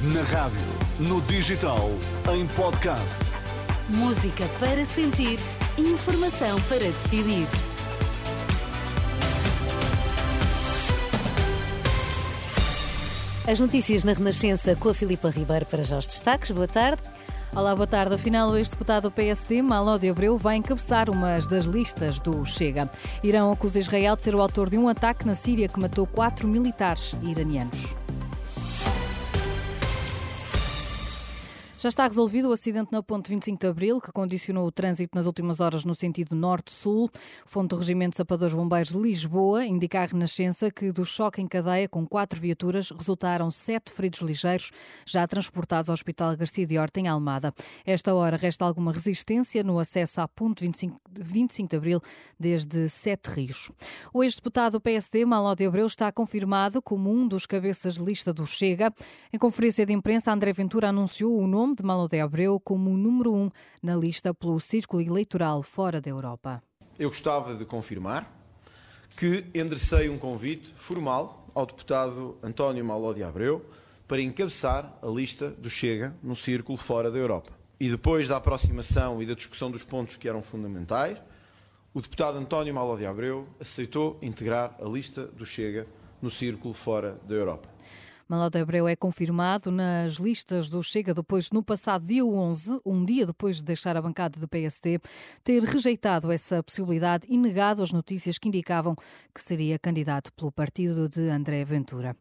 Na rádio, no digital, em podcast. Música para sentir, informação para decidir. As notícias na Renascença com a Filipa Ribeiro para já os destaques. Boa tarde. Olá, boa tarde. Afinal, o ex-deputado do PSD, Malo de Abreu, vai encabeçar uma das listas do Chega. Irão acusa Israel de ser o autor de um ataque na Síria que matou quatro militares iranianos. Já está resolvido o acidente na ponte 25 de Abril, que condicionou o trânsito nas últimas horas no sentido norte-sul. Fonte do Regimento de Sapadores Bombeiros Lisboa indica à Renascença que do choque em cadeia com quatro viaturas resultaram sete feridos ligeiros, já transportados ao Hospital Garcia de Horta, em Almada. Esta hora resta alguma resistência no acesso à ponte 25, 25 de Abril desde Sete Rios. O ex-deputado do PSD, Maló de Abreu, está confirmado como um dos cabeças de lista do Chega. Em conferência de imprensa, André Ventura anunciou o nome nome de Malodé Abreu como o número um na lista pelo círculo eleitoral fora da Europa. Eu gostava de confirmar que enderecei um convite formal ao deputado António Malodi Abreu para encabeçar a lista do Chega no círculo fora da Europa. E depois da aproximação e da discussão dos pontos que eram fundamentais, o deputado António Malodi Abreu aceitou integrar a lista do Chega no círculo fora da Europa. Malota Abreu é confirmado nas listas do Chega depois, no passado dia 11, um dia depois de deixar a bancada do PSD, ter rejeitado essa possibilidade e negado as notícias que indicavam que seria candidato pelo partido de André Ventura.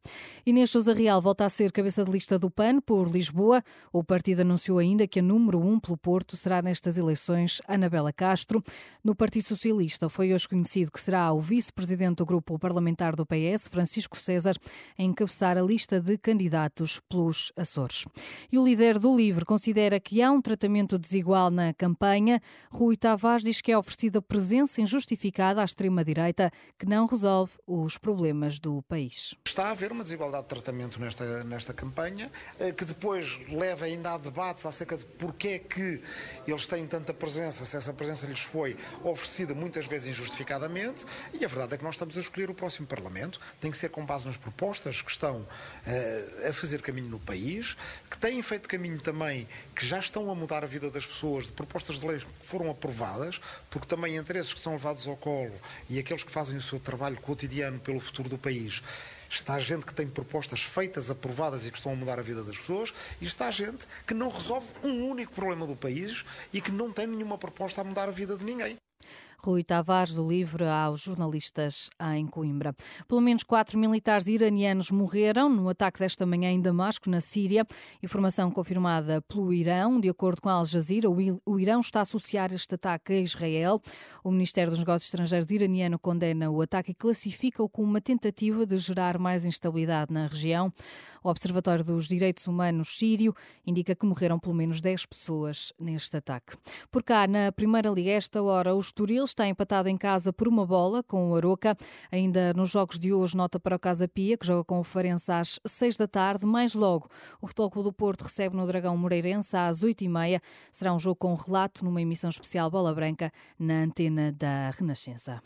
Inês Sousa Real volta a ser cabeça de lista do PAN por Lisboa. O partido anunciou ainda que a número um pelo Porto será nestas eleições Anabela Castro. No Partido Socialista foi hoje conhecido que será o vice-presidente do grupo parlamentar do PS, Francisco César, a encabeçar a lista lista de candidatos pelos Açores. E o líder do LIVRE considera que há um tratamento desigual na campanha. Rui Tavares diz que é oferecida presença injustificada à extrema-direita que não resolve os problemas do país. Está a haver uma desigualdade de tratamento nesta, nesta campanha, eh, que depois leva ainda a debates acerca de porquê é que eles têm tanta presença, se essa presença lhes foi oferecida muitas vezes injustificadamente, e a verdade é que nós estamos a escolher o próximo Parlamento, tem que ser com base nas propostas que estão a fazer caminho no país, que têm feito caminho também, que já estão a mudar a vida das pessoas, de propostas de leis que foram aprovadas, porque também interesses que são levados ao colo e aqueles que fazem o seu trabalho cotidiano pelo futuro do país está gente que tem propostas feitas, aprovadas e que estão a mudar a vida das pessoas, e está gente que não resolve um único problema do país e que não tem nenhuma proposta a mudar a vida de ninguém. Rui Tavares, do livro aos jornalistas em Coimbra. Pelo menos quatro militares iranianos morreram no ataque desta manhã em Damasco, na Síria. Informação confirmada pelo Irão. De acordo com a Al Jazeera, o Irão está a associar este ataque a Israel. O Ministério dos Negócios Estrangeiros iraniano condena o ataque e classifica-o como uma tentativa de gerar mais instabilidade na região. O Observatório dos Direitos Humanos sírio indica que morreram pelo menos 10 pessoas neste ataque. Por cá, na Primeira Liga, esta hora, o Estoril está empatado em casa por uma bola com o Aroca. Ainda nos jogos de hoje, nota para o Casa Pia, que joga com o Farense às 6 da tarde. Mais logo, o Futebol Clube do Porto recebe no Dragão Moreirense às 8 e meia. Será um jogo com relato numa emissão especial Bola Branca na antena da Renascença.